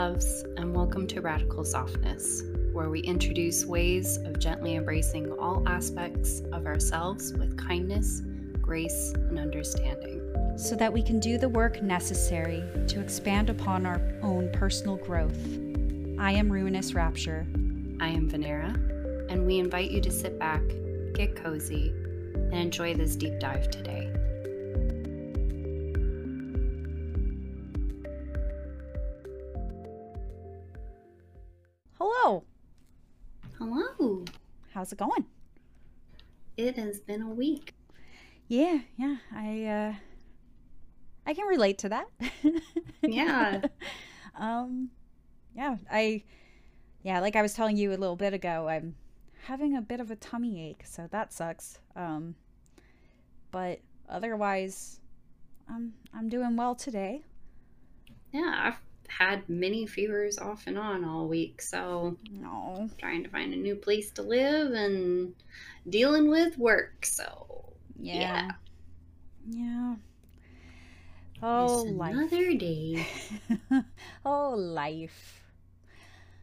loves, and welcome to Radical Softness, where we introduce ways of gently embracing all aspects of ourselves with kindness, grace, and understanding. So that we can do the work necessary to expand upon our own personal growth. I am Ruinous Rapture. I am Venera, and we invite you to sit back, get cozy, and enjoy this deep dive today. How's it going? It has been a week. Yeah, yeah. I uh I can relate to that. Yeah. um yeah, I yeah, like I was telling you a little bit ago, I'm having a bit of a tummy ache, so that sucks. Um but otherwise I'm I'm doing well today. Yeah, I've had many fevers off and on all week, so No. trying to find a new place to live and dealing with work. So Yeah. Yeah. Oh, it's life. another day. oh, life.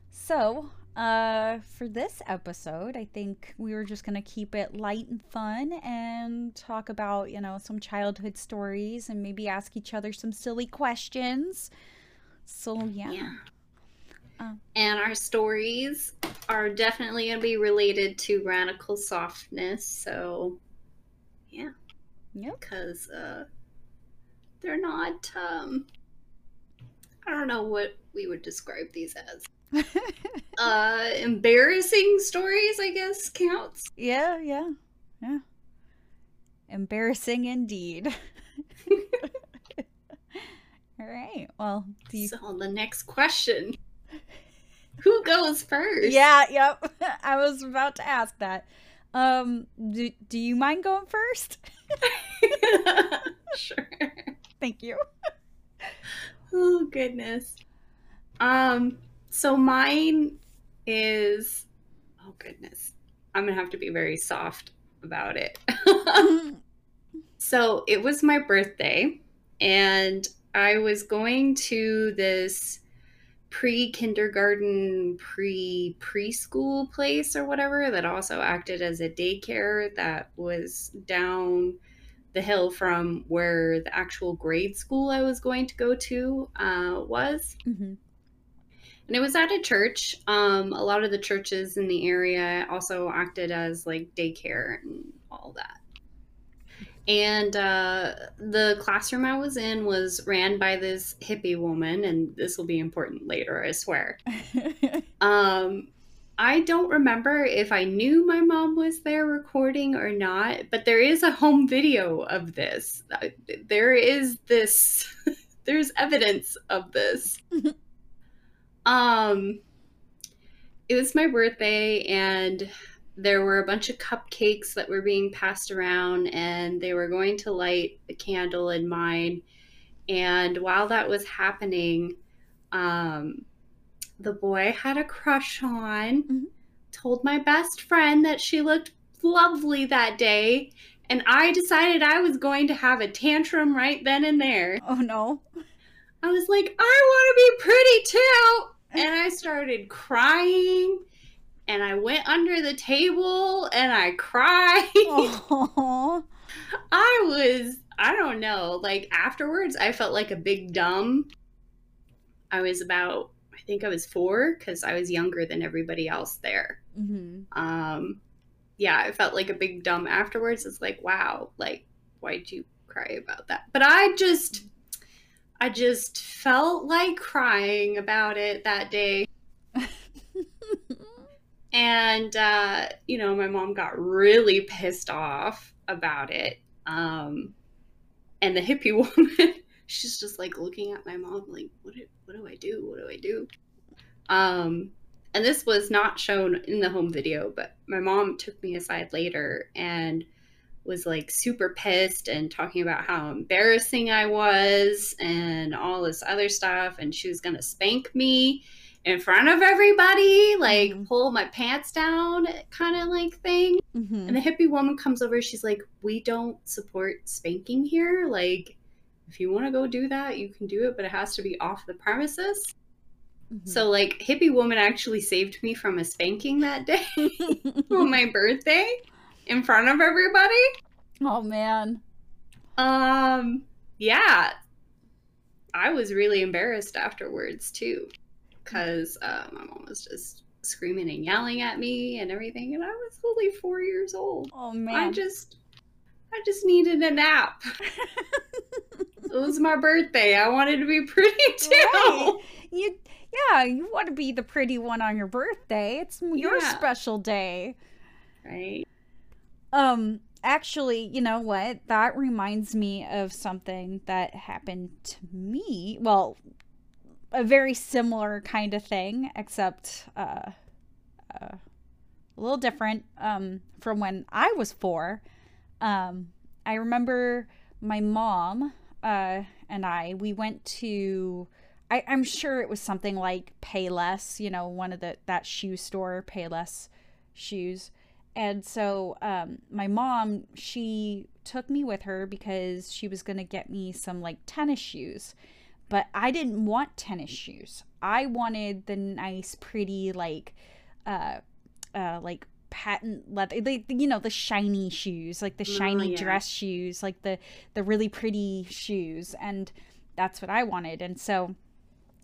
So, uh, for this episode, I think we were just going to keep it light and fun and talk about, you know, some childhood stories and maybe ask each other some silly questions. So, yeah. Yeah. Uh. and our stories are definitely going to be related to radical softness. So, yeah, Yep. because uh, they're not, um, I don't know what we would describe these as. Uh, embarrassing stories, I guess, counts. yeah, yeah, yeah. Embarrassing indeed. All right. Well, do you So, the next question Who goes first? Yeah, yep. I was about to ask that. Um, do, do you mind going first? sure. Thank you. Oh goodness. Um so mine is oh goodness. I'm going to have to be very soft about it. so it was my birthday and I was going to this pre-kindergarten pre preschool place or whatever that also acted as a daycare that was down the hill from where the actual grade school I was going to go to uh, was. hmm And it was at a church. Um, a lot of the churches in the area also acted as like daycare and all that. And uh, the classroom I was in was ran by this hippie woman, and this will be important later, I swear. Um, I don't remember if I knew my mom was there recording or not, but there is a home video of this. Uh, There is this, there's evidence of this. um, it was my birthday, and there were a bunch of cupcakes that were being passed around, and they were going to light a candle in mine. And while that was happening, um, the boy had a crush on Mhm. told my best friend that she looked lovely that day and i decided i was going to have a tantrum right then and there oh no. i was like i want to be pretty too and i started crying and i went under the table and i cried. I was, I don't know, like afterwards, I felt like a big dumb. I was about, I think I was four because I was younger than everybody else there. hmm Um, yeah, I felt like a big dumb afterwards. It's like, wow, like, why'd you cry about that? But I just, I just felt like crying about it that day. And, uh, you know, my mom got really pissed off about it. Um, and the hippie woman, she's just like looking at my mom, like, what do, what do I do? What do I do? Um, and this was not shown in the home video, but my mom took me aside later and was like super pissed and talking about how embarrassing I was and all this other stuff. And she was going to spank me in front of everybody, like Mhm. pull my pants down, kind of like thing. hmm And the hippie woman comes over. She's like, We don't support spanking here. Like, if you want to go do that, you can do it, but it has to be off the premises. Mm-hmm. So, like, hippie woman actually saved me from a spanking that day on my birthday in front of everybody. Oh man. Um. Yeah. I was really embarrassed afterwards too, because uh, my mom was just screaming and yelling at me and everything, and I was only four years old. Oh man. I just, I just needed a nap. it was my birthday. I wanted to be pretty too. Right. You yeah, you want to be the pretty one on your birthday. It's your yeah. special day. Right. Um actually, you know what? That reminds me of something that happened to me. Well, a very similar kind of thing, except uh, uh, a little different um, from when I was four. Um, I remember my mom uh, and I, we went to I, am sure it was something like Payless, you know, one of the that shoe store, Payless shoes. And so um, my mom, she took me with her because she was gonna get me some like tennis shoes. But I didn't want tennis shoes. I wanted the nice, pretty, like, uh, uh, like patent leather like you know the shiny shoes like the oh, shiny oh, yeah. dress shoes like the the really pretty shoes and that's what i wanted and so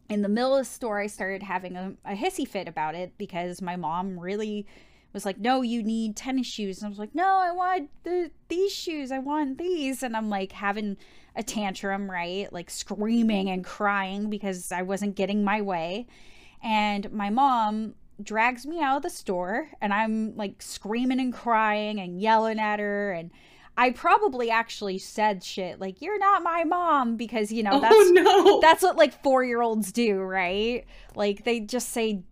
in the middle of the store, I started having a, a hissy fit about it because my mom really was like, "No, you need tennis shoes." And I was like, "No, I want the these shoes. I want these." And I'm like having a tantrum, right? Like screaming and crying because I wasn't getting my way. And my mom drags me out of the store and I'm like screaming and crying and yelling at her and I probably actually said shit like "You're not my mom" because you know oh, that's oh, no. that's what like four year olds do, right? Like they just say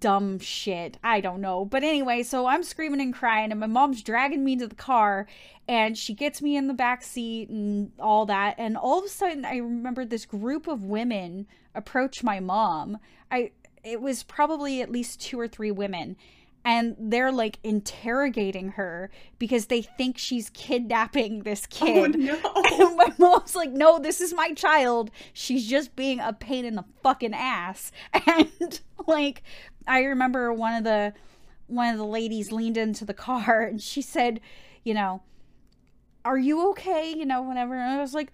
dumb shit. I don't know, but anyway, so I'm screaming and crying, and my mom's dragging me into the car, and she gets me in the back seat and all that, and all of a sudden I remember this group of women approach my mom. I it was probably at least two or three women and they're like interrogating her because they think she's kidnapping this oh, kid. Oh, no. And my mom's like, no, this is my child. She's just being a pain in the fucking ass. And like, I remember one of the one of the ladies leaned into the car and she said, you know, are you okay? You know, whenever And I was like,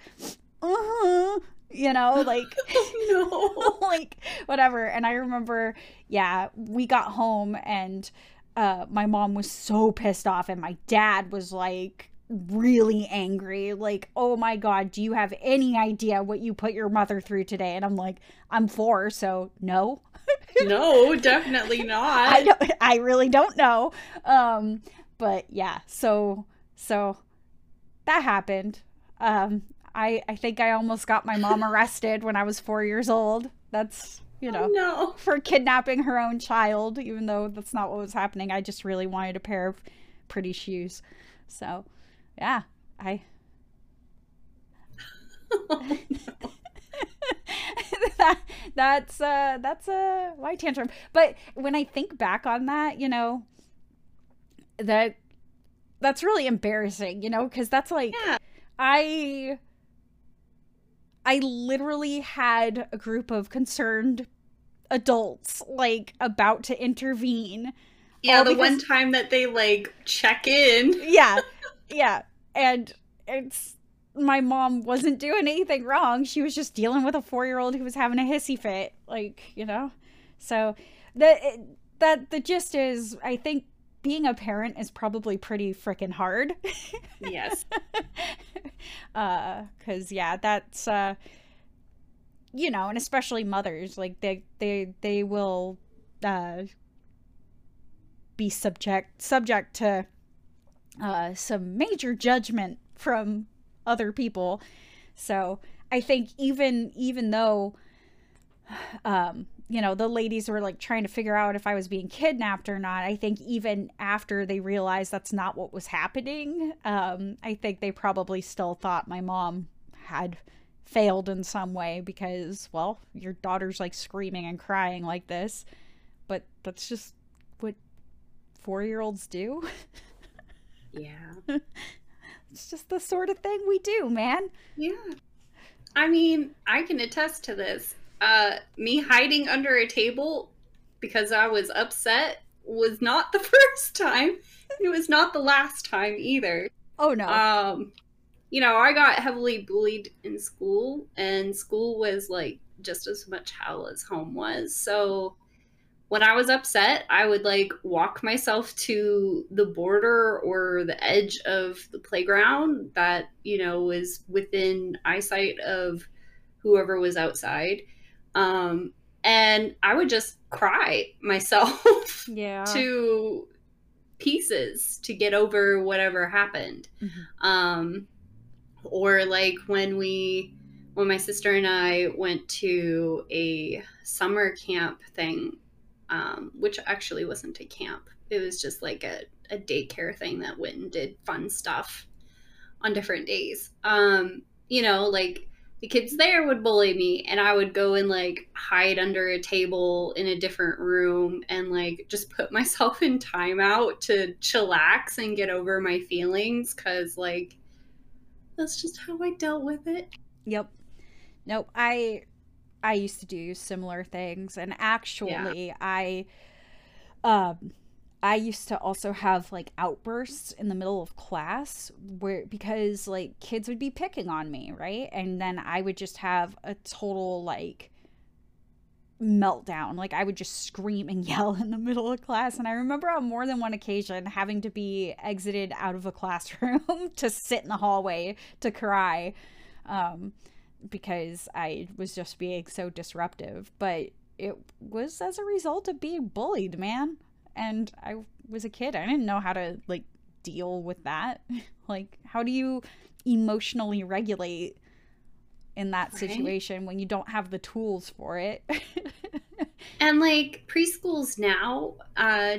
uh-huh you know like oh, no. like whatever. And i remember yeah we got home and uh my mom was so pissed off and my dad was like really angry like oh my god do you have any idea what you put your mother through today and i'm like i'm four so no no definitely not i don't i really don't know um but yeah so so that happened um I I think I almost got my mom arrested when I was four years old. That's you know oh, no. for kidnapping her own child, even though that's not what was happening. I just really wanted a pair of pretty shoes. So yeah, I. oh, that, that's uh that's a why tantrum but when i think back on that you know that that's really embarrassing you know because that's like yeah. i I literally had a group of concerned adults like about to intervene. Yeah, the because, one time that they like check in. yeah. Yeah. And it's my mom wasn't doing anything wrong. She was just dealing with a 4-year-old who was having a hissy fit, like, you know. So the that the gist is I think being a parent is probably pretty freaking hard. yes. uh cuz yeah, that's uh you know, and especially mothers, like they they they will uh be subject subject to uh some major judgment from other people. So, I think even even though um you know, the ladies were like trying to figure out if I was being kidnapped or not. I think even after they realized that's not what was happening, um, I think they probably still thought my mom had failed in some way because, well, your daughter's like screaming and crying like this. But that's just what four year olds do. yeah. it's just the sort of thing we do, man. Yeah. I mean, I can attest to this uh, me hiding under a table because I was upset was not the first time. It was not the last time either. Oh no. Um, you know, I got heavily bullied in school, and school was like just as much hell as home was. So when I was upset, I would like walk myself to the border or the edge of the playground that, you know, was within eyesight of whoever was outside. Um, and I would just cry myself yeah. to pieces to get over whatever happened. Mhm. Um, or like when we, when my sister and I went to a summer camp thing, um, which actually wasn't a camp. It was just like a, a daycare thing that went and did fun stuff on different days. Um, you know, like the kids there would bully me and I would go and like hide under a table in a different room and like just put myself in timeout to chillax and get over my feelings cuz like that's just how I dealt with it. Yep. Nope. I I used to do similar things and actually I um I used to also have like outbursts in the middle of class where because like kids would be picking on me, right? And then I would just have a total like meltdown. Like I would just scream and yell in the middle of class. And I remember on more than one occasion having to be exited out of a classroom to sit in the hallway to cry. Um because I was just being so disruptive. But it was as a result of being bullied, man. And I was a kid. I didn't know how to like deal with that. like, how do you emotionally regulate in that Right. situation when you don't have the tools for it? And like preschools now, uh,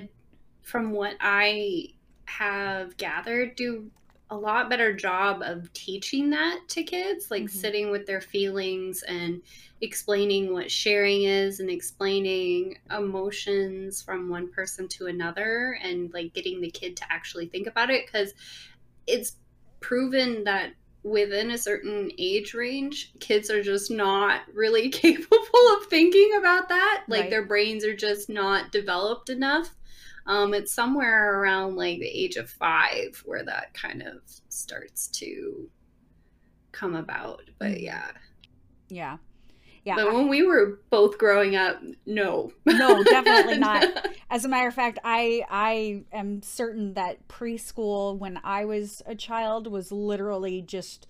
from what I have gathered, do a lot better job of teaching that to kids, like Mhm. sitting with their feelings and explaining what sharing is and explaining emotions from one person to another and like getting the kid to actually think about it because it's proven that within a certain age range, kids are just not really capable of thinking about that. Like Right. their brains are just not developed enough. Um, it's somewhere around like the age of five where that kind of starts to come about. But Mhm. yeah. yeah. Yeah. But when we were both growing up, no. No, definitely not. As a matter of fact, I I am certain that preschool when I was a child was literally just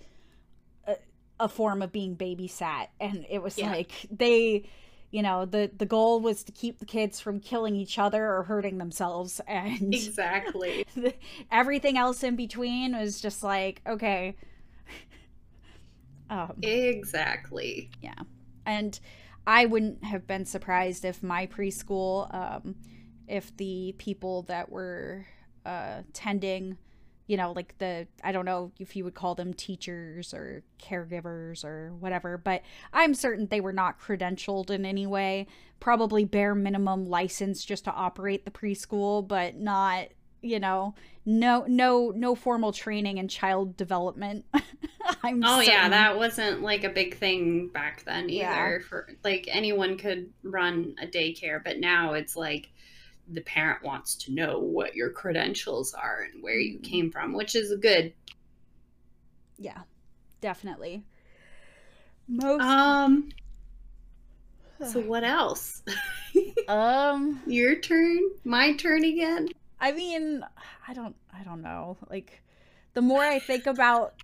a, a form of being babysat and it was Yeah. like they you know, the the goal was to keep the kids from killing each other or hurting themselves and exactly. everything else in between was just like, okay. Um Exactly. Yeah. And I wouldn't have been surprised if my preschool, um, if the people that were uh, tending, you know, like the, I don't know if you would call them teachers or caregivers or whatever, but I'm certain they were not credentialed in any way. Probably bare minimum license just to operate the preschool, but not, you know, no, no, no formal training in child development. I'm Oh yeah, that wasn't like a big thing back then either. Yeah. For like anyone could run a daycare, but now it's like the parent wants to know what your credentials are and where you Mhm. came from, which is good. yeah, definitely. Most Um so what else? um Your turn? My turn again? I mean, I don't I don't know. Like the more I think about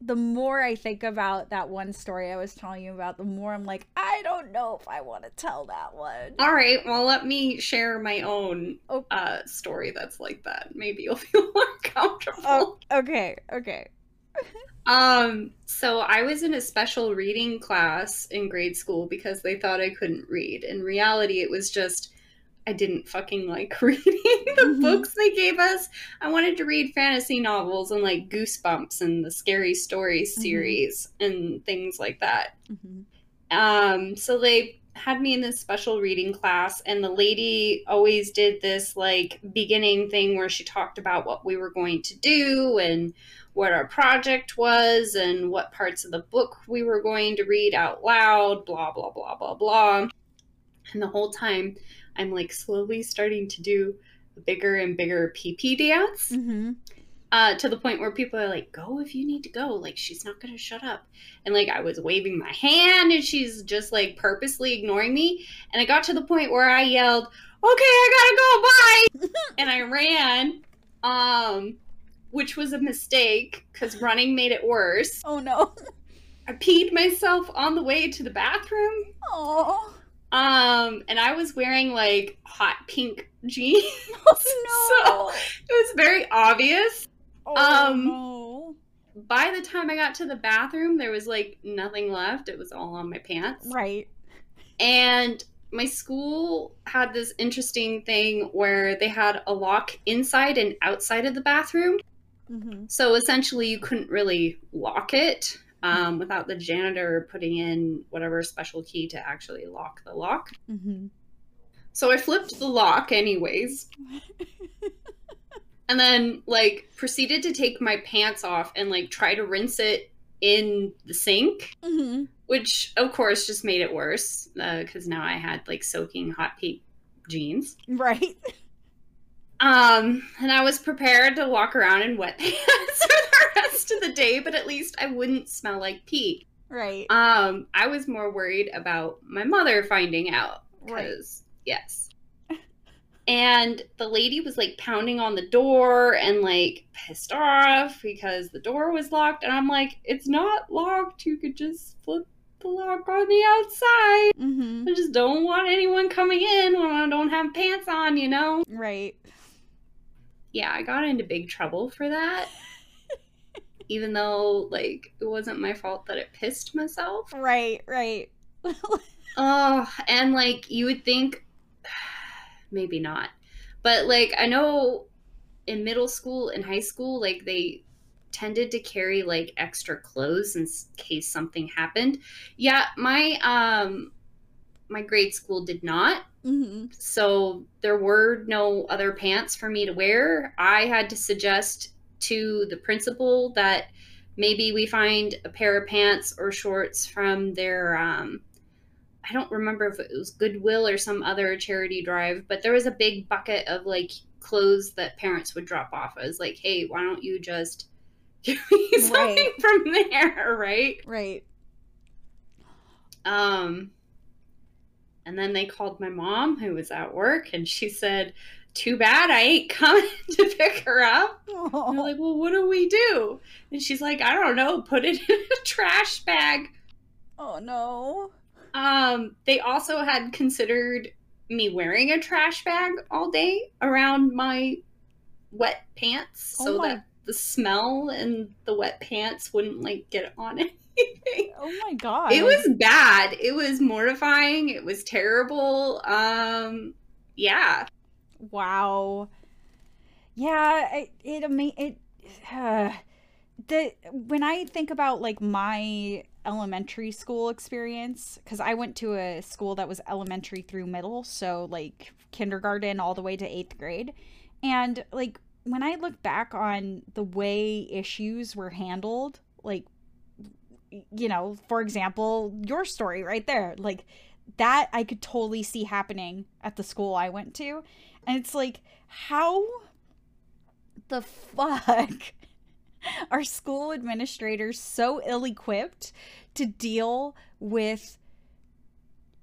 the more I think about that one story I was telling you about, the more I'm like, I don't know if I want to tell that one. All right, well let me share my own Oh. uh story that's like that. Maybe you'll feel more comfortable. Oh, okay, okay. Um, so I was in a special reading class in grade school because they thought I couldn't read. In reality, it was just I didn't fucking like reading the Mhm. books they gave us. I wanted to read fantasy novels and like Goosebumps and the Scary Stories Mhm. series and things like that. hmm Um, so they had me in this special reading class, and the lady always did this like beginning thing where she talked about what we were going to do and what our project was and what parts of the book we were going to read out loud, blah, blah, blah, blah, blah. And the whole time, I'm like slowly starting to do bigger and bigger PP dance Mm-hmm. uh, to the point where people are like, go if you need to go. Like, she's not going to shut up. And like, I was waving my hand and she's just like purposely ignoring me. And I got to the point where I yelled, okay, I gotta go, bye. and I ran, um, which was a mistake because running made it worse. Oh no. I peed myself on the way to the bathroom. Oh. Um, and I was wearing like hot pink jeans. Oh no. it was very obvious. oh um, no. by the time I got to the bathroom, there was like nothing left. It was all on my pants. Right. And my school had this interesting thing where they had a lock inside and outside of the bathroom. Mm-hmm. So essentially, you couldn't really lock it um, without the janitor putting in whatever special key to actually lock the lock. Mm-hmm. So I flipped the lock, anyways, and then like proceeded to take my pants off and like try to rinse it in the sink. Mm-hmm. which of course just made it worse because now I had like soaking hot pink jeans. Right. Um, and I was prepared to walk around in wet pants for the rest of the day, but at least I wouldn't smell like pee. Right. Um, I was more worried about my mother finding out Right. yes. And the lady was like pounding on the door and like pissed off because the door was locked. And I'm like, it's not locked. You could just flip the lock on the outside. Mm-hmm. I just don't want anyone coming in when I don't have pants on, you know? Right. Yeah, I got into big trouble for that. Even though, like, it wasn't my fault that it pissed myself. Right. Right. Oh, and like, you would think, maybe not. But, like, I know in middle school and high school, like, they tended to carry like extra clothes in case something happened. Yeah, my um my grade school did not. Mm-hmm. So there were no other pants for me to wear. I had to suggest to the principal that maybe we find a pair of pants or shorts from their um I don't remember if it was Goodwill or some other charity drive, but there was a big bucket of like clothes that parents would drop off. I was like, "Hey, why don't you just give me something Right. from there, right?" Right. Um, and then they called my mom, who was at work, and she said, Too bad I ain't coming to pick her up. And Oh. like, Well, what do we do? And she's like, I don't know, put it in a trash bag. oh no. Um, they also had considered me wearing a trash bag all day around my wet pants Oh so that the smell and the wet pants wouldn't like get on anything. Oh my god. It was bad. It was mortifying. It was terrible. Um, yeah. Wow. Yeah, it it it uh, the when I think about like my elementary school experience cuz I went to a school that was elementary through middle, so like kindergarten all the way to 8th grade. And like when I look back on the way issues were handled, like you know, for example, your story right there, like that I could totally see happening at the school I went to. And it's like, how the fuck are school administrators so ill equipped to deal with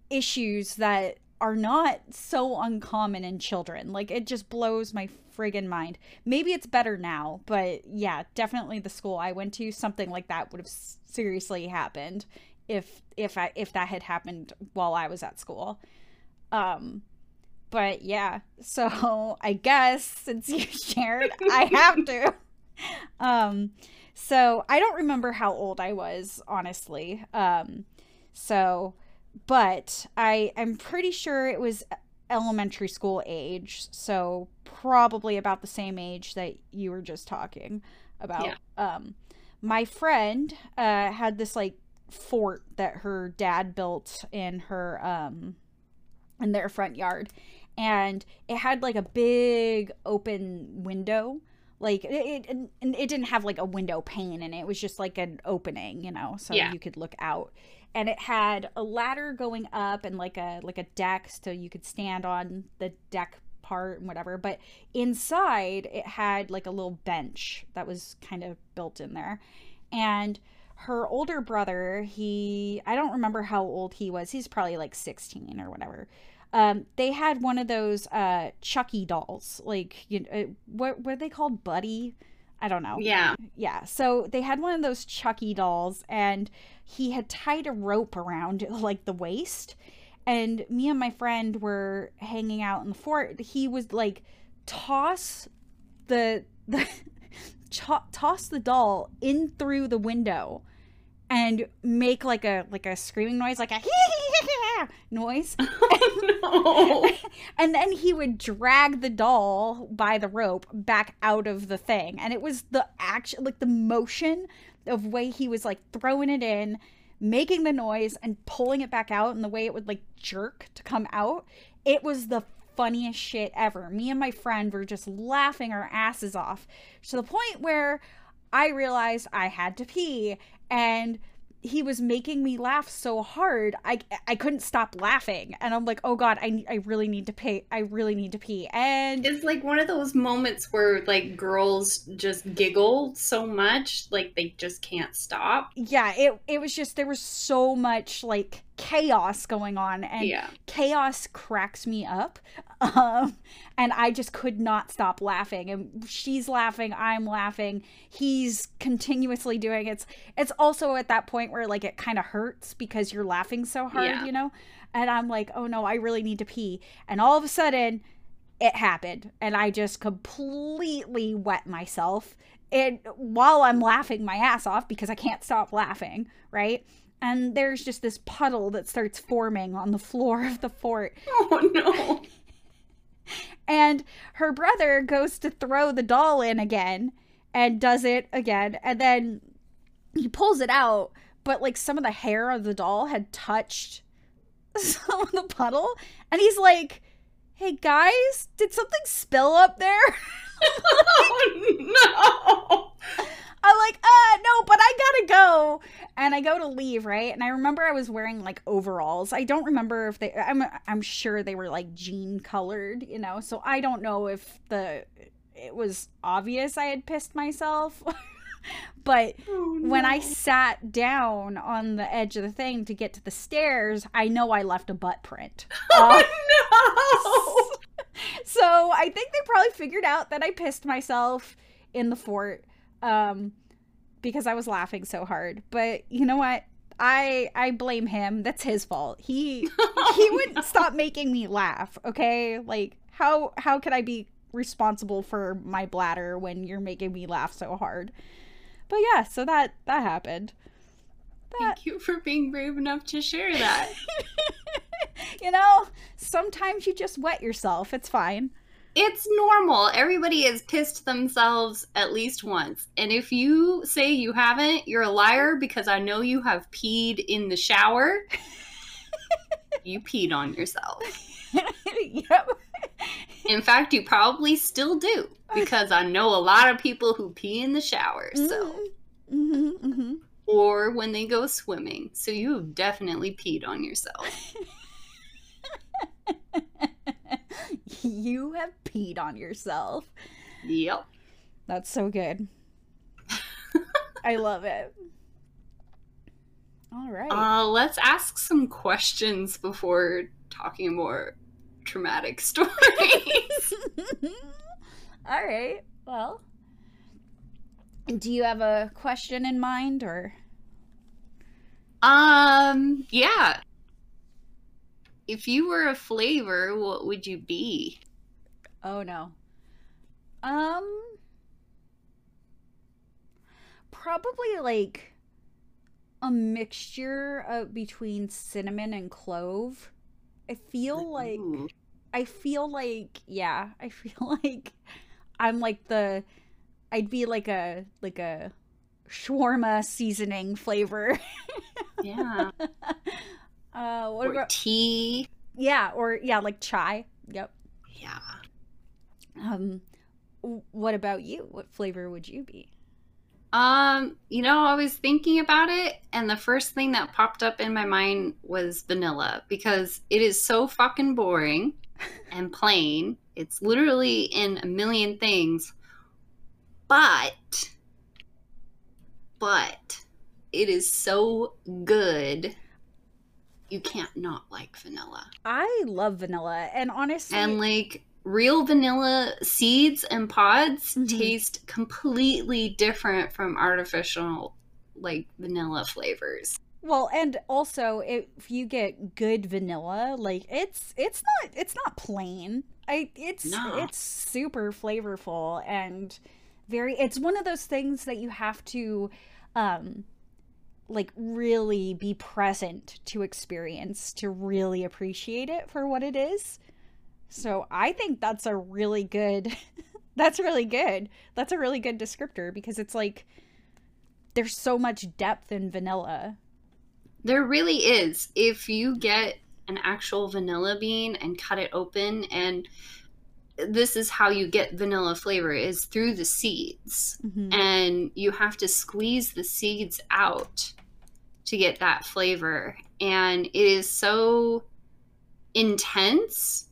issues that are not so uncommon in children? Like, it just blows my friggin' mind. Maybe it's better now, but yeah, definitely the school I went to, something like that would have seriously happened if if I if that had happened while I was at school. Um but yeah, so I guess since you shared, I have to. Um so I don't remember how old I was, honestly. Um so but I I'm pretty sure it was elementary school age, so probably about the same age that you were just talking about. Yeah. Um my friend uh had this like fort that her dad built in her um in their front yard and it had like a big open window Like it, it, it didn't have like a window pane and it was just like an opening, you know, so Yeah. you could look out. And it had a ladder going up and like a like a deck so you could stand on the deck part and whatever. But inside it had like a little bench that was kind of built in there. And her older brother, he I don't remember how old he was. He's probably like 16 or whatever. Um, they had one of those uh Chucky dolls, like you know, uh, what were they called, Buddy? I don't know. Yeah. Yeah. So they had one of those Chucky dolls, and he had tied a rope around like the waist. And me and my friend were hanging out in the fort. He was like, toss the the to- toss the doll in through the window and make like a like a screaming noise like a noise. Oh, no. and then he would drag the doll by the rope back out of the thing. And it was the action like the motion of way he was like throwing it in making the noise and pulling it back out and the way it would like jerk to come out. It was the funniest shit ever. Me and my friend were just laughing our asses off to the point where i realized i had to pee. And he was making me laugh so hard I I couldn't stop laughing and I'm like oh god I I really need to pee I really need to pee and It's like one of those moments where like girls just giggle so much, like they just can't stop. yeah it it was just there was so much like chaos going on and yeah. chaos cracks me up um and i just could not stop laughing and she's laughing i'm laughing he's continuously doing it's it's also at that point where like it kind of hurts because you're laughing so hard Yeah. you know and i'm like oh no i really need to pee and all of a sudden it happened and i just completely wet myself and while i'm laughing my ass off because i can't stop laughing right and there's just this puddle that starts forming on the floor of the fort Oh no. and her brother goes to throw the doll in again and does it again and then he pulls it out but like some of the hair of the doll had touched some of the puddle and he's like hey guys did something spill up there Oh no. I'm like, uh, no, but I gotta go. And I go to leave, right? And I remember I was wearing like overalls. I don't remember if they I'm I'm sure they were like jean colored, you know. So I don't know if the it was obvious I had pissed myself. but Oh, when I sat down on the edge of the thing to get to the stairs, I know I left a butt print. Uh, Oh so I think they probably figured out that I pissed myself in the fort um because I was laughing so hard. But you know what? I I blame him. That's his fault. He no. he wouldn't stop making me laugh, okay? Like how how could I be responsible for my bladder when you're making me laugh so hard? But yeah, so that that happened. That Thank you for being brave enough to share that. you know, sometimes you just wet yourself. It's fine. It's normal. Everybody has pissed themselves at least once. And if you say you haven't, you're a liar because I know you have peed in the shower. you peed on yourself. yep. In fact, you probably still do because I know a lot of people who pee in the shower, so hmm hmm or when they go swimming. So you've definitely peed on yourself. you have peed on yourself. Yep. That's so good. I love it. All right. Uh, let's ask some questions before talking more traumatic stories. All right. Well, do you have a question in mind or um, yeah. If you were a flavor, what would you be? Oh no. Um probably like a mixture of between cinnamon and clove. I feel like Ooh. I feel like yeah, I feel like I'm like the I'd be like a like a shawarma seasoning flavor. yeah. uh what or about tea. yeah, or yeah, like chai. Yep. Yeah. Um what about you? What flavor would you be? Um, you know, I was thinking about it, and the first thing that popped up in my mind was vanilla because it is so fucking boring and plain. It's literally in a million things, but, but it is so good. You can't not like vanilla. I love vanilla, and honestly, And like real vanilla seeds and pods Mhm. taste completely different from artificial like vanilla flavors. Well, and also if you get good vanilla, like it's it's not it's not plain. I it's No. it's super flavorful and very it's one of those things that you have to um like really be present to experience to really appreciate it for what it is. So I think that's a really good that's really good. That's a really good descriptor because it's like there's so much depth in vanilla. There really is. If you get an actual vanilla bean and cut it open and this is how you get vanilla flavor is through the seeds. Mhm. and you have to squeeze the seeds out to get that flavor and it is so intense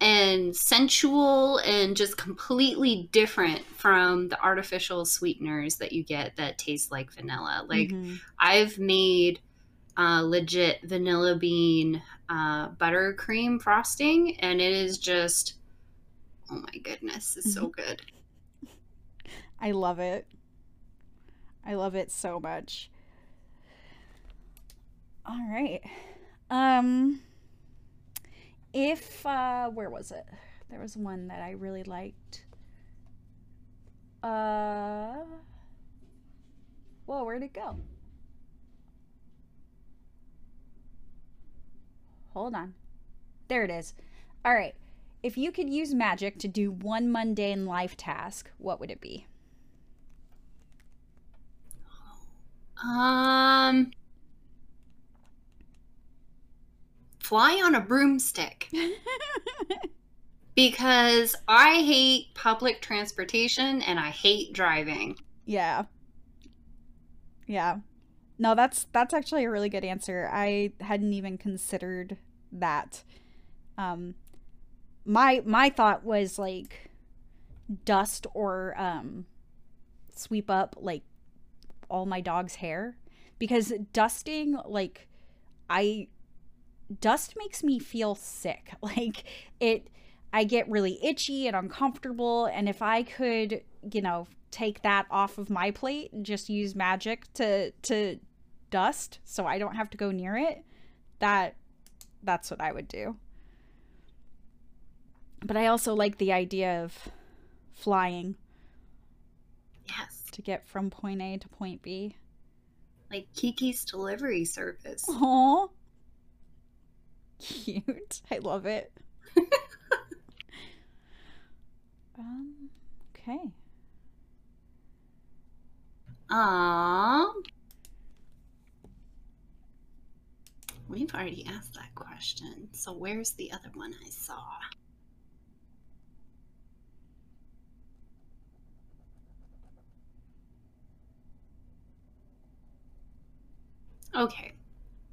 and sensual and just completely different from the artificial sweeteners that you get that taste like vanilla like Mhm. i've made uh, legit vanilla bean uh, buttercream frosting and it is just oh my goodness it's so good I love it. I love it so much. All right. Um if uh where was it? There was one that I really liked. Uh Whoa, where'd it go? Hold on. There it is. All right. If you could use magic to do one mundane life task, what would it be? Um, fly on a broomstick because I hate public transportation and I hate driving. Yeah. Yeah. No, that's that's actually a really good answer. I hadn't even considered that. Um my my thought was like dust or um sweep up like all my dog's hair because dusting like I dust makes me feel sick. Like it I get really itchy and uncomfortable and if I could, you know, take that off of my plate and just use magic to to dust so I don't have to go near it, that that's what I would do. But I also like the idea of flying Yes, to get from point A to point B. like Kiki's delivery service. Aw. Cute. I love it. um, okay. Um, we've already asked that question. So where's the other one I saw? Okay.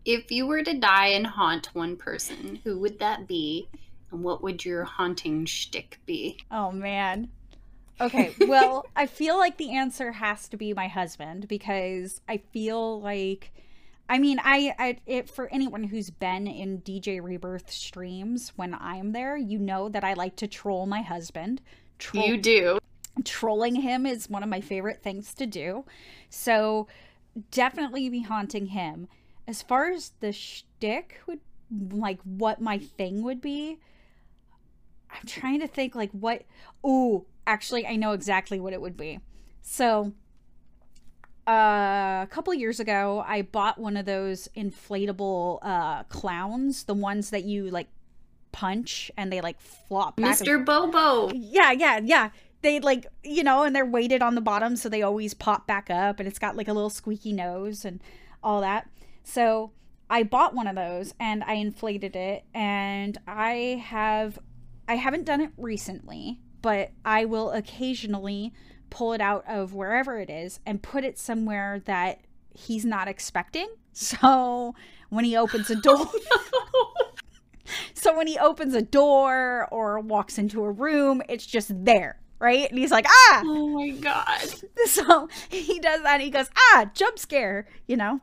If you were to die and haunt one person, who would that be? And what would your haunting shtick be? Oh man. Okay, well, I feel like the answer has to be my husband because I feel like I mean, I, I it for anyone who's been in DJ Rebirth streams when I'm there, you know that I like to troll my husband. Troll, You do. trolling him is one of my favorite things to do. So definitely be haunting him. As far as the shtick would like what my thing would be, I'm trying to think like what ooh, actually I know exactly what it would be. So uh, a couple years ago, I bought one of those inflatable uh, clowns, the ones that you like punch and they like flop back. and Mr. Bobo. yeah, yeah, yeah. They like, you know, and they're weighted on the bottom so they always pop back up and it's got like a little squeaky nose and all that. So I bought one of those and I inflated it and I have I haven't done it recently, but I will occasionally pull it out of wherever it is and put it somewhere that he's not expecting. So when he opens a door, so when he opens a door or walks into a room, it's just there, right? And he's like, ah! Oh my god. So he does that and he goes, ah, jump scare, you know?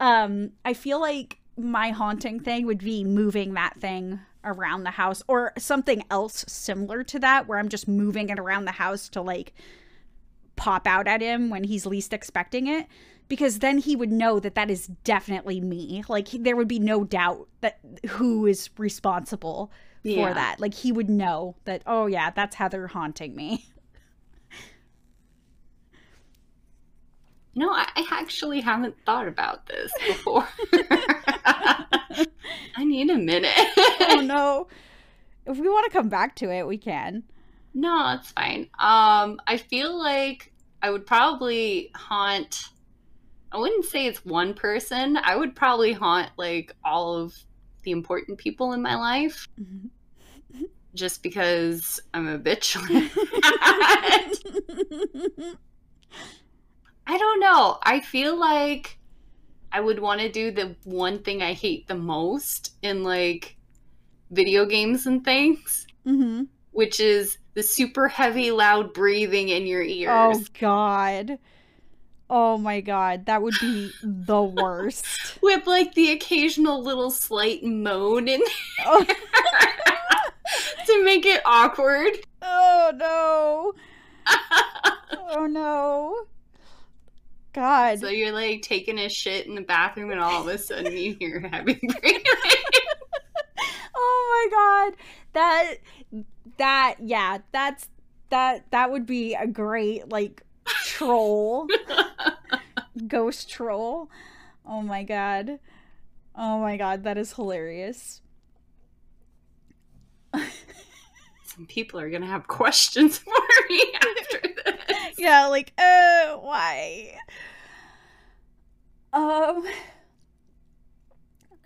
Um, I feel like my haunting thing would be moving that thing around the house or something else similar to that where I'm just moving it around the house to like pop out at him when he's least expecting it because then he would know that that is definitely me. Like he, there would be no doubt that who is responsible Yeah. for that. Like he would know that oh yeah, that's Heather haunting me. Know, I, I actually haven't thought about this before. I need a minute. oh no. If we want to come back to it, we can. No, it's fine. Um, I feel like I would probably haunt. I wouldn't say it's one person. I would probably haunt like all of the important people in my life, just because I'm a bitch. I know. I feel like I would want to do the one thing I hate the most in like video games and things, hmm which is the super heavy, loud breathing in your ears. Oh god. Oh my god, that would be the worst. With like the occasional little slight moan in oh, to make it awkward. oh no. Oh no. God. so you're like taking a shit in the bathroom, and all of a sudden you hear heavy breathing. oh my god. That that yeah, that's that that would be a great like troll. Ghost troll. Oh my god. Oh my god, that is hilarious. Some people are gonna have questions for me after this. Yeah, like, uh, why? Um.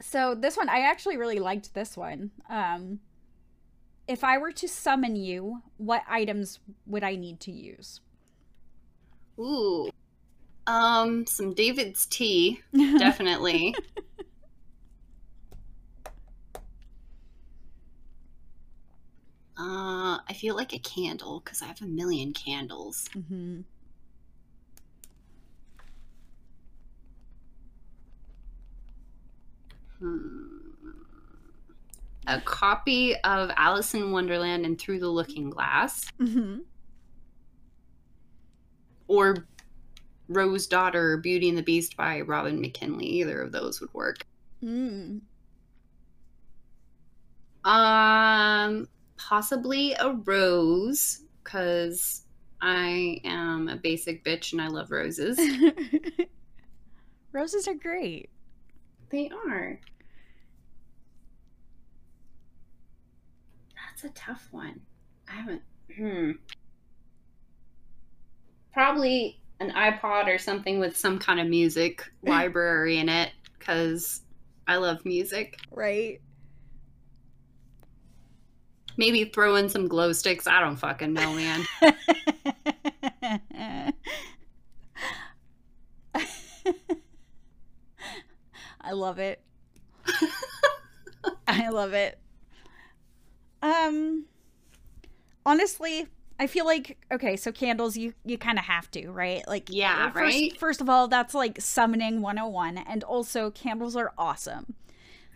So this one, I actually really liked this one. Um, if I were to summon you, what items would I need to use? Ooh. Um, some David's tea, definitely. Uh, I feel like a candle because I have a million candles. hmm Hmm. A copy of Alice in Wonderland and Through the Looking Glass, hmm or Rose Daughter, Beauty and the Beast by Robin McKinley. Either of those would work. Mm. Um, possibly a rose, because I am a basic bitch and I love roses. Roses are great. they are. That's a tough one. I haven't. Hmm. Probably an iPod or something with some kind of music library in it, because I love music. Right? Maybe throw in some glow sticks. I don't fucking know, man. I love it. I love it. Um honestly, I feel like okay, so candles you you kind of have to, right? Like Yeah, first, right? First of all, that's like summoning 101 and also candles are awesome.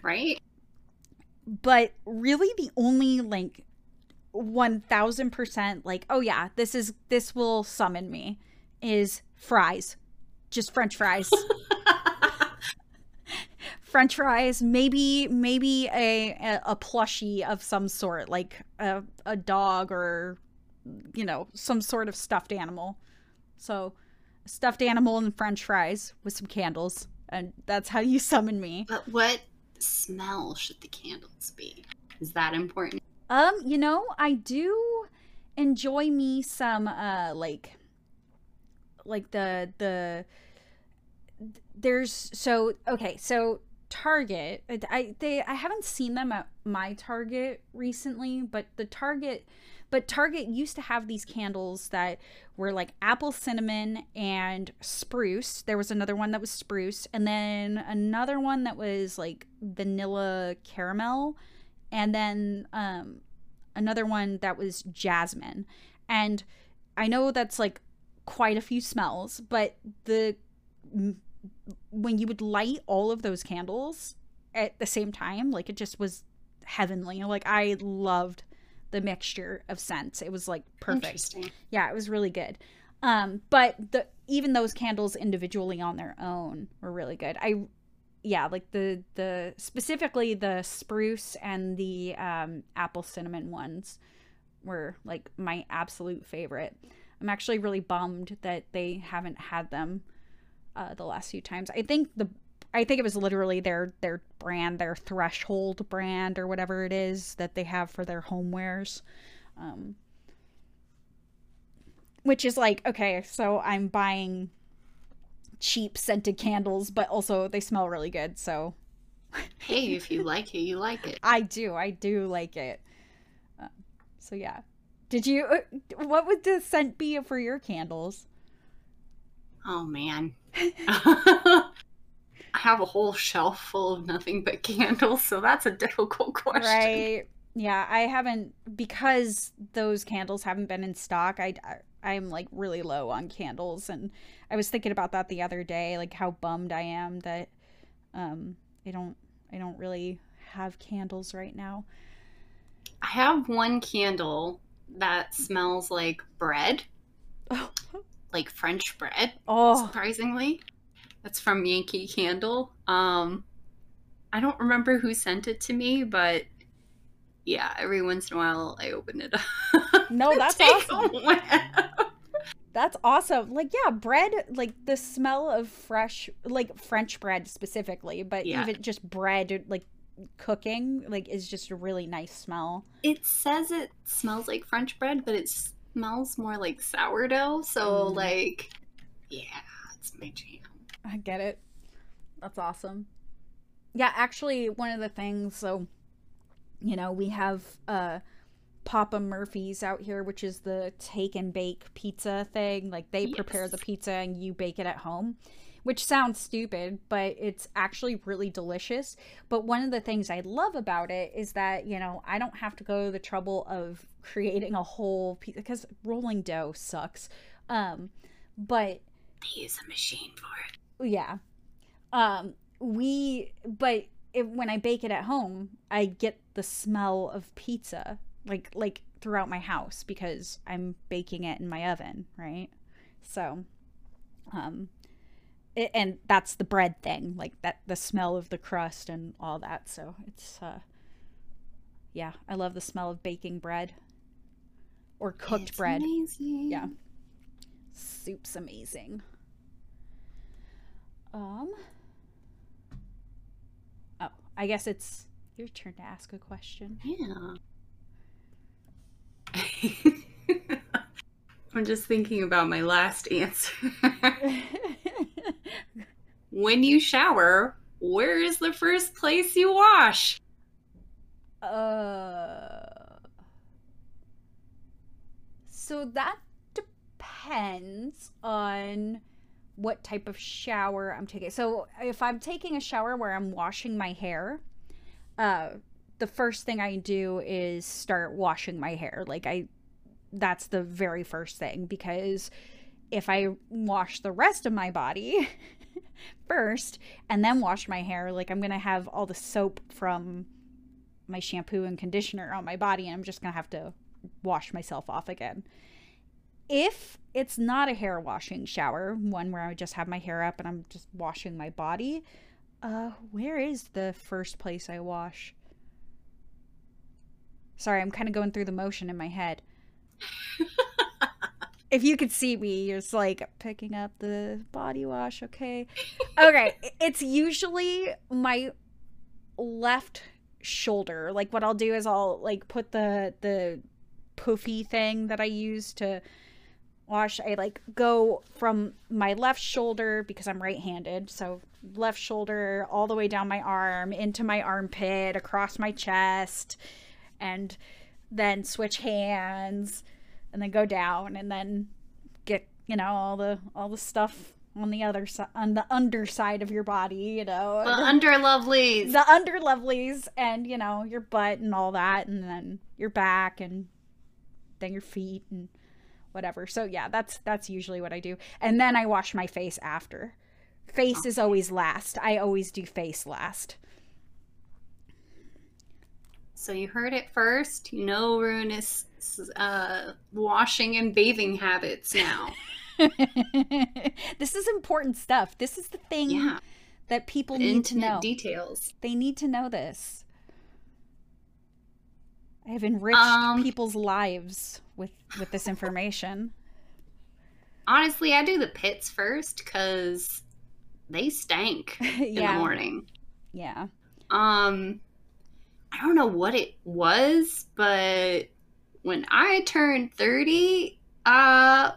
right? But really the only like 1000% like oh yeah, this is this will summon me is fries. Just french fries. french fries maybe maybe a, a plushie of some sort like a, a dog or you know some sort of stuffed animal so stuffed animal and french fries with some candles and that's how you summon me But what smell should the candles be? Is that important? um you know i do enjoy me some uh like like the the there's so okay so target i they i haven't seen them at my target recently but the target But Target used to have these candles that were like apple cinnamon and spruce. There was another one that was spruce, and then another one that was like vanilla caramel, and then um, another one that was jasmine. And I know that's like quite a few smells, but the when you would light all of those candles at the same time, like it just was heavenly. Like I loved the mixture of scents. It was like perfect. Yeah, it was really good. Um, but the even those candles individually on their own were really good. I yeah, like the the specifically the spruce and the um, apple cinnamon ones were like my absolute favorite. I'm actually really bummed that they haven't had them uh, the last few times. I think the I think it was literally their their brand, their threshold brand or whatever it is that they have for their homewares. Um, which is like okay, so I'm buying cheap scented candles, but also they smell really good. So hey, if you like it, you like it. I do. I do like it. Uh, so yeah. Did you? Uh, what would the scent be for your candles? Oh man. I have a whole shelf full of nothing but candles, so that's a difficult question. Right. Yeah, I haven't because those candles haven't been in stock. I I'm like really low on candles and I was thinking about that the other day, like how bummed I am that um I don't I don't really have candles right now. I have one candle that smells like bread. Oh. Like French bread. Oh. Surprisingly. That's from Yankee Candle. Um I don't remember who sent it to me, but yeah, every once in a while I open it up. No, that's awesome. That's awesome. Like, yeah, bread, like the smell of fresh, like French bread specifically, but yeah. even just bread, like cooking, like is just a really nice smell. It says it smells like French bread, but it smells more like sourdough. So, mm. like, yeah, it's my jam. I get it. That's awesome. Yeah, actually, one of the things, so, you know, we have, uh, Papa Murphy's out here, which is the take and bake pizza thing. Like they yes. prepare the pizza and you bake it at home, which sounds stupid, but it's actually really delicious. But one of the things I love about it is that, you know, I don't have to go to the trouble of creating a whole pizza because rolling dough sucks. Um, but they use a machine for it. Yeah. Um, we, but if, when I bake it at home, I get the smell of pizza like like throughout my house because I'm baking it in my oven, right? So um it, and that's the bread thing, like that the smell of the crust and all that. So it's uh yeah, I love the smell of baking bread or cooked it's bread. Amazing. Yeah. Soup's amazing. Um Oh, I guess it's your turn to ask a question. Yeah. I'm just thinking about my last answer. when you shower, where is the first place you wash? Uh. So that depends on what type of shower I'm taking. So if I'm taking a shower where I'm washing my hair, uh, the first thing I do is start washing my hair. Like I that's the very first thing because if I wash the rest of my body first and then wash my hair, like I'm to have all the soap from my shampoo and conditioner on my body and I'm just to have to wash myself off again. If it's not a hair washing shower, one where I just have my hair up and I'm just washing my body, uh where is the first place I wash? Sorry, I'm kind of going through the motion in my head. if you could see me, you're just like picking up the body wash, okay? Okay, it's usually my left shoulder. Like what I'll do is I'll like put the the poofy thing that I use to wash. I like go from my left shoulder because I'm right-handed. So left shoulder all the way down my arm into my armpit, across my chest and then switch hands and then go down and then get you know all the all the stuff on the other side on the underside of your body you know the under lovelies the under lovelies and you know your butt and all that and then your back and then your feet and whatever so yeah that's that's usually what i do and then i wash my face after face is always last i always do face last so you heard it first you know Rune is uh, washing and bathing habits now this is important stuff. This is the thing yeah. that people need to know. Details. They need to know this. I have enriched um, people's lives with with this information. Honestly, I do the pits first because they stank in the morning. Yeah. Um, I don't know what it was, but when I turned thirty, uh,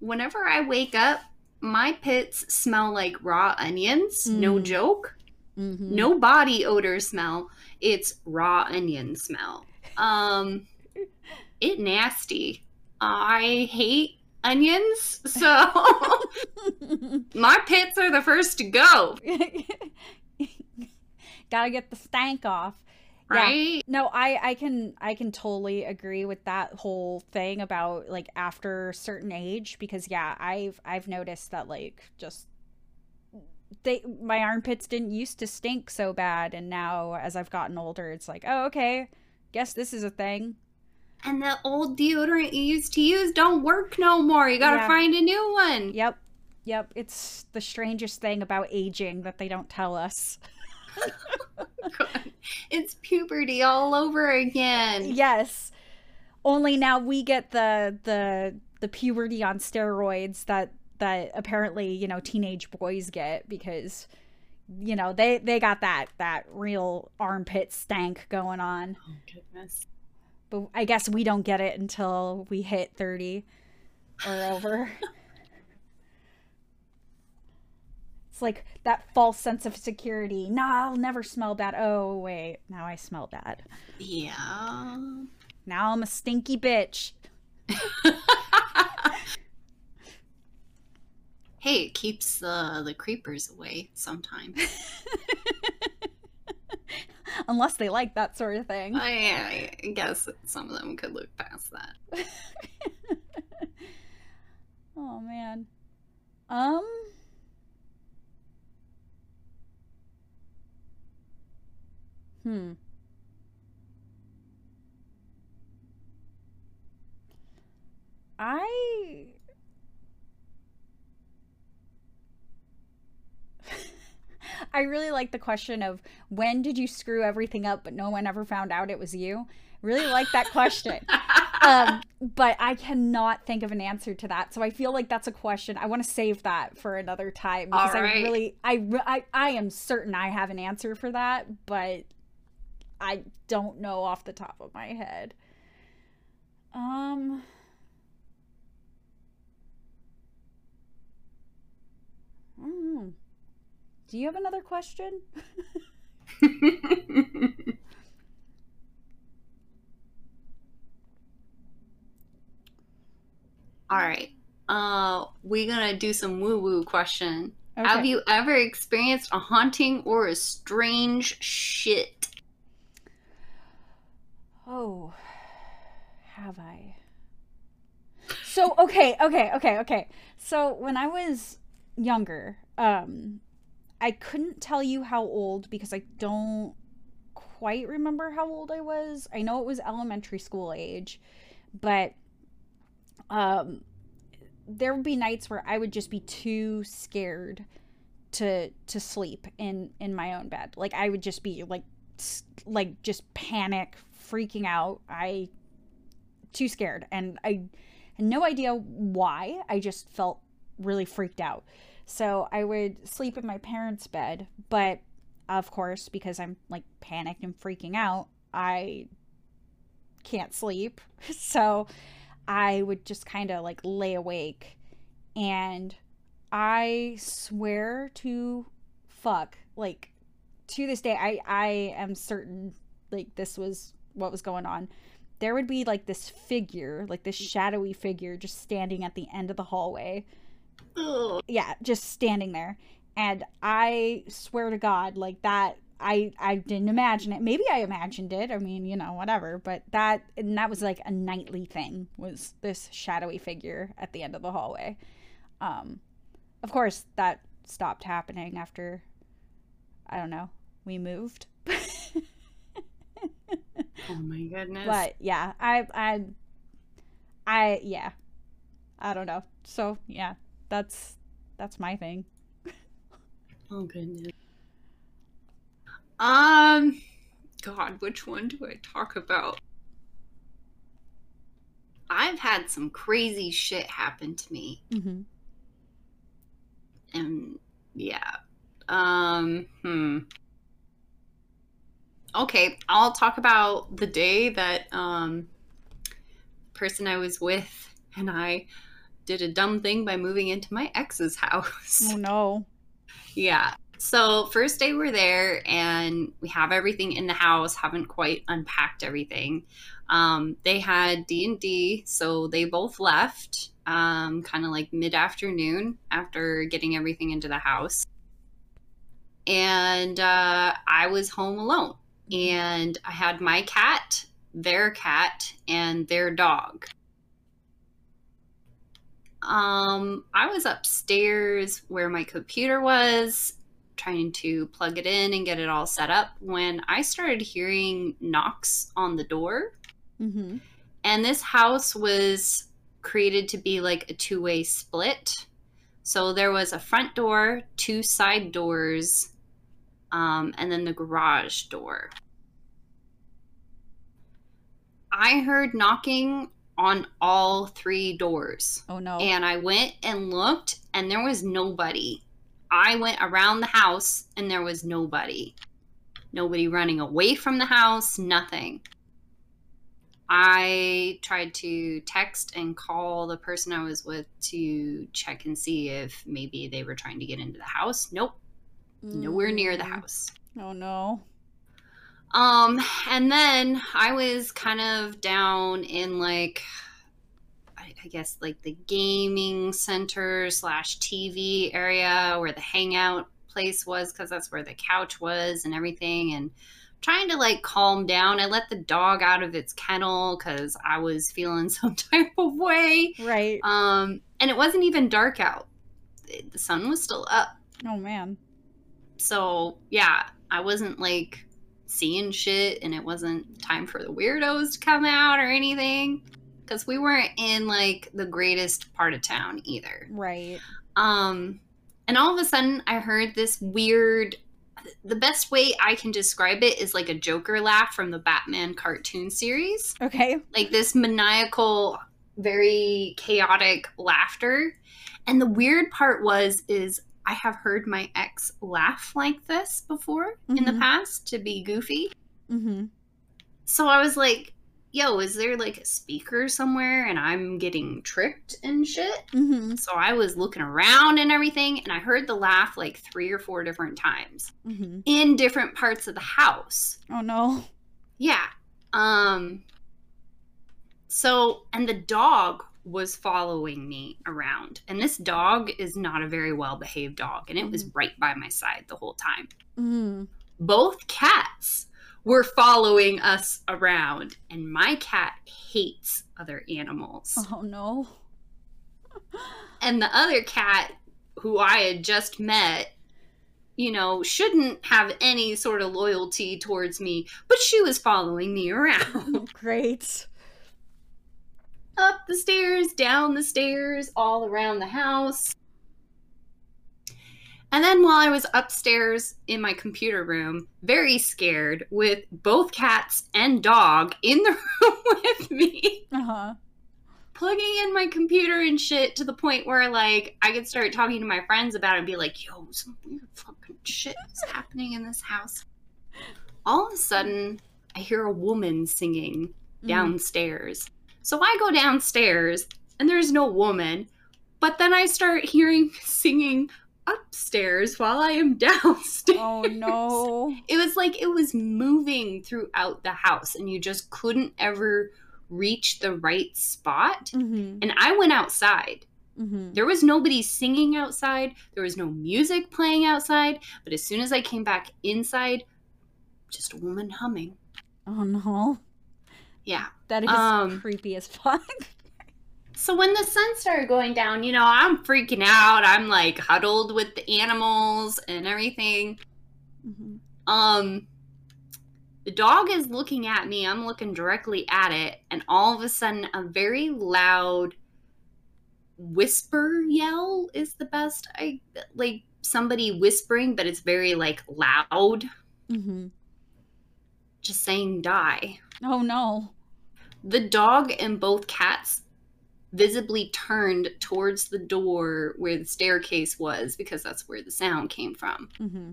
whenever I wake up, my pits smell like raw onions. Mm. No joke. Mm-hmm. No body odor smell. It's raw onion smell. Um, it nasty. I hate onions, so my pits are the first to go. Gotta get the stank off right yeah. no i i can i can totally agree with that whole thing about like after a certain age because yeah i've i've noticed that like just they my armpits didn't used to stink so bad and now as i've gotten older it's like oh okay guess this is a thing and the old deodorant you used to use don't work no more you gotta yeah. find a new one yep yep it's the strangest thing about aging that they don't tell us it's puberty all over again. Yes. Only now we get the the the puberty on steroids that that apparently, you know, teenage boys get because you know, they they got that that real armpit stank going on. Oh goodness. But I guess we don't get it until we hit 30 or over. It's like that false sense of security. Nah, I'll never smell bad. Oh, wait. Now I smell bad. Yeah. Now I'm a stinky bitch. hey, it keeps the the creepers away sometimes. Unless they like that sort of thing. I, I guess some of them could look past that. oh man. Um Hmm. I I really like the question of when did you screw everything up but no one ever found out it was you? Really like that question. um, but I cannot think of an answer to that. So I feel like that's a question. I want to save that for another time because right. I really I, I I am certain I have an answer for that, but I don't know off the top of my head. Um mm, Do you have another question? All right. Uh we're going to do some woo-woo question. Okay. Have you ever experienced a haunting or a strange shit? Oh, have I? So okay, okay, okay, okay. So when I was younger, um, I couldn't tell you how old because I don't quite remember how old I was. I know it was elementary school age, but um, there would be nights where I would just be too scared to to sleep in in my own bed. Like I would just be like like just panic freaking out. I too scared and I had no idea why. I just felt really freaked out. So I would sleep in my parents' bed, but of course, because I'm like panicked and freaking out, I can't sleep. So I would just kind of like lay awake and I swear to fuck like to this day I I am certain like this was what was going on. there would be like this figure, like this shadowy figure just standing at the end of the hallway. Ugh. Yeah, just standing there. And I swear to God, like that I I didn't imagine it. Maybe I imagined it. I mean, you know, whatever. But that and that was like a nightly thing. Was this shadowy figure at the end of the hallway? Um, of course, that stopped happening after. I don't know. We moved. Oh my goodness. but yeah, I I I yeah. I don't know. So yeah, that's that's my thing. Oh goodness. Um, God, which one do I talk about? I've had some crazy shit happen to me, Mm-hmm. and yeah. Um, hmm. Okay, I'll talk about the day that um, the person I was with and I did a dumb thing by moving into my ex's house. Oh no. Yeah. So first day we're there and we have everything in the house. Haven't quite unpacked everything. Um, they had D and D, so they both left. Um, kind of like mid afternoon after getting everything into the house, and uh, I was home alone. And I had my cat, their cat, and their dog. Um, I was upstairs where my computer was, trying to plug it in and get it all set up when I started hearing knocks on the door. Mm-hmm. And this house was created to be like a two way split. So there was a front door, two side doors, um, and then the garage door. I heard knocking on all three doors. Oh no. And I went and looked, and there was nobody. I went around the house, and there was nobody. Nobody running away from the house, nothing. I tried to text and call the person I was with to check and see if maybe they were trying to get into the house. Nope, nowhere near the Mm. house. Oh no. Um, and then I was kind of down in like, I, I guess like the gaming center slash TV area where the hangout place was, because that's where the couch was and everything, and trying to like calm down. I let the dog out of its kennel because I was feeling some type of way. Right. Um, and it wasn't even dark out; the sun was still up Oh man. so yeah i wasn't like seeing shit and it wasn't time for the weirdos to come out or anything because we weren't in like the greatest part of town either Right. um and all of a sudden i heard this weird the best way i can describe it is like a joker laugh from the batman cartoon series Okay. like this maniacal very chaotic laughter and the weird part was is i have heard my ex laugh like this before in the Mhm. past to be goofy Mm-hmm. so i was like yo is there like a speaker somewhere and i'm getting tricked and shit Mm-hmm. so i was looking around and everything and i heard the laugh like three or four different times Mm-hmm. in different parts of the house Oh no. Yeah. Um so and the dog was following me around. And this dog is not a very well behaved dog and it was right by my side the whole time. Mm-hmm. Both cats were following us around and my cat hates other animals. Oh no. And the other cat who I had just met you know, shouldn't have any sort of loyalty towards me, but she was following me around. Great. Up the stairs, down the stairs, all around the house. And then while I was upstairs in my computer room, very scared, with both cats and dog in the room with me, Uh-huh. plugging in my computer and shit to the point where like I could start talking to my friends about it and be like, yo, some weird fucking shit is happening in this house. All of a sudden, I hear a woman singing Mm. So I go downstairs and there's no woman, but then I start hearing singing upstairs while I am downstairs. Oh no. It was like it was moving throughout the house and you just couldn't ever reach the right spot. Mm-hmm. And I went outside. Mm-hmm. There was nobody singing outside, there was no music playing outside. But as soon as I came back inside, just a woman humming. Oh no. Yeah. That is Um, creepy as fuck. So when the sun started going down, you know, I'm freaking out. I'm like huddled with the animals and everything. Mhm. Um the dog is looking at me. I'm looking directly at it and all of a sudden a very loud whisper yell is the best I like somebody whispering but it's very like loud Mhm. just saying die. Oh no. The dog and both cats visibly turned towards the door where the staircase was because that's where the sound came from. Mm-hmm.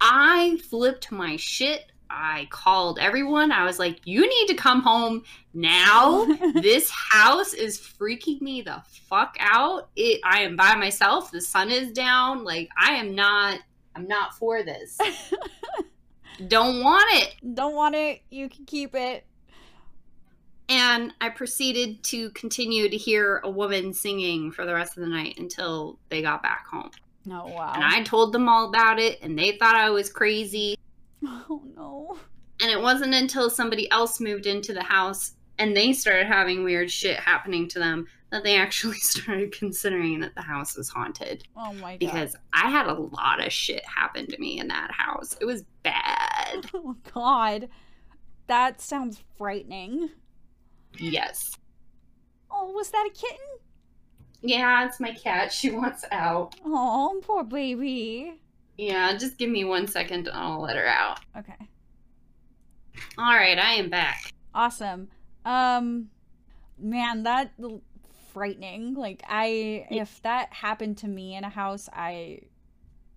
I flipped my shit. I called everyone. I was like, you need to come home now. this house is freaking me the fuck out. It I am by myself. The sun is down. Like I am not I'm not for this. Don't want it. Don't want it. You can keep it. And I proceeded to continue to hear a woman singing for the rest of the night until they got back home. Oh wow. And I told them all about it, and they thought I was crazy. Oh no. And it wasn't until somebody else moved into the house and they started having weird shit happening to them that they actually started considering that the house was haunted. Oh my god. Because I had a lot of shit happen to me in that house. It was bad. Oh god. That sounds frightening. Yes. Oh, was that a kitten? Yeah, it's my cat. She wants out. Oh, poor baby. Yeah, just give me one second and I'll let her out. Okay. All right, I am back. Awesome. Um man, that frightening. Like I if that happened to me in a house, I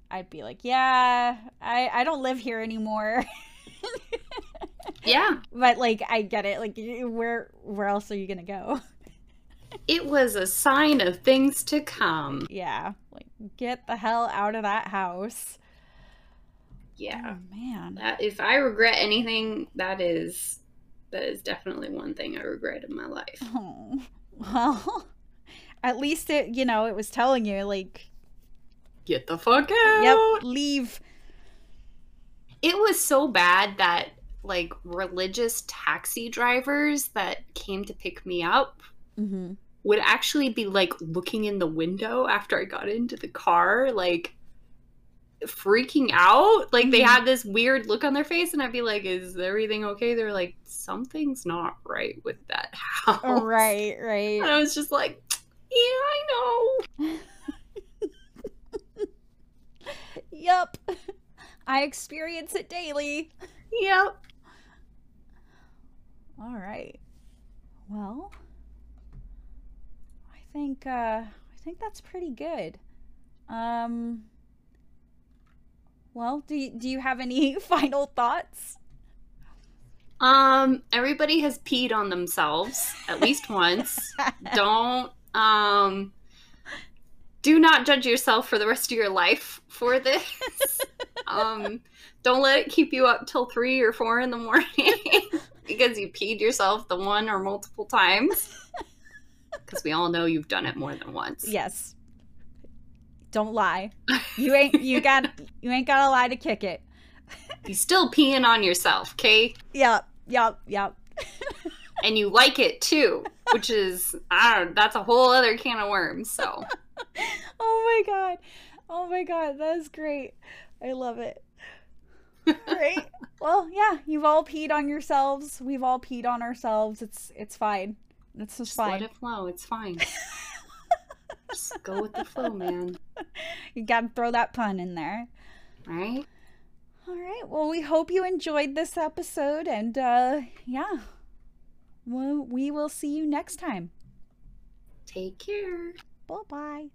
I'd be like, "Yeah, I I don't live here anymore." Yeah, but like I get it. Like where where else are you going to go? it was a sign of things to come. yeah. Like get the hell out of that house. Yeah. Oh man. That if I regret anything, that is that is definitely one thing I regret in my life. Oh. Well, at least it, you know, it was telling you like, Get the fuck out. yep, leave. It was so bad that like religious taxi drivers that came to pick me up Mm-hmm. would actually be like looking in the window after I got into the car, like freaking out. Like they Mhm. had this weird look on their face, and I'd be like, "Is everything okay?" They're like, "Something's not right with that house." Right, right. And right. I was just like, "Yeah, I know." Yep. I experience it daily. Yep. All right. Well, I think uh I think that's pretty good. Um Well, do you, do you have any final thoughts? Um, everybody has peed on themselves at least once. Don't um do not judge yourself for the rest of your life for this. um don't let it keep you up till three or four in the morning because you peed yourself the one or multiple times. Because we all know you've done it more than once. yes. Don't lie. You ain't you got you ain't got to lie to kick it. You still peeing on yourself, okay? Yep. Yep. Yep. And you like it too, which is I don't that's a whole other can of worms. So Oh my god. Oh my god, that is great. I love it. Great. well, yeah, you've all peed on yourselves. We've all peed on ourselves. It's it's fine. It's just fine. just let fine. it flow. It's fine. just go with the flow, man. You got to throw that pun in there. Right? All right. Well, we hope you enjoyed this episode and uh yeah. Well, we will see you next time. Take care. Bye-bye.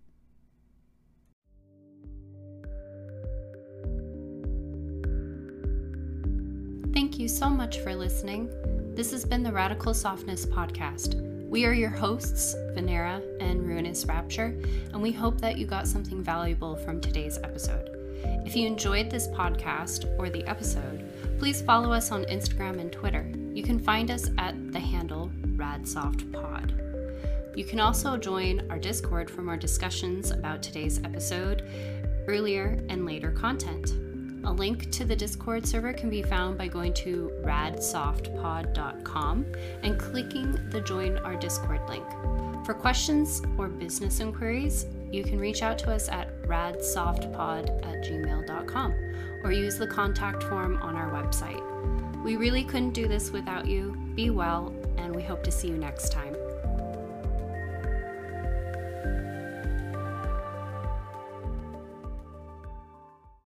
Thank you so much for listening. This has been the Radical Softness Podcast. We are your hosts, Venera and Ruinous Rapture, and we hope that you got something valuable from today's episode. If you enjoyed this podcast or the episode, please follow us on Instagram and Twitter You can find us at the handle RadSoftPod. You can also join our Discord for more discussions about today's episode, earlier and later content. A link to the Discord server can be found by going to radsoftpod.com and clicking the Join Our Discord link. For questions or business inquiries, you can reach out to us at radsoftpod at gmail.com or use the contact form on our website. We really couldn't do this without you. Be well, and we hope to see you next time.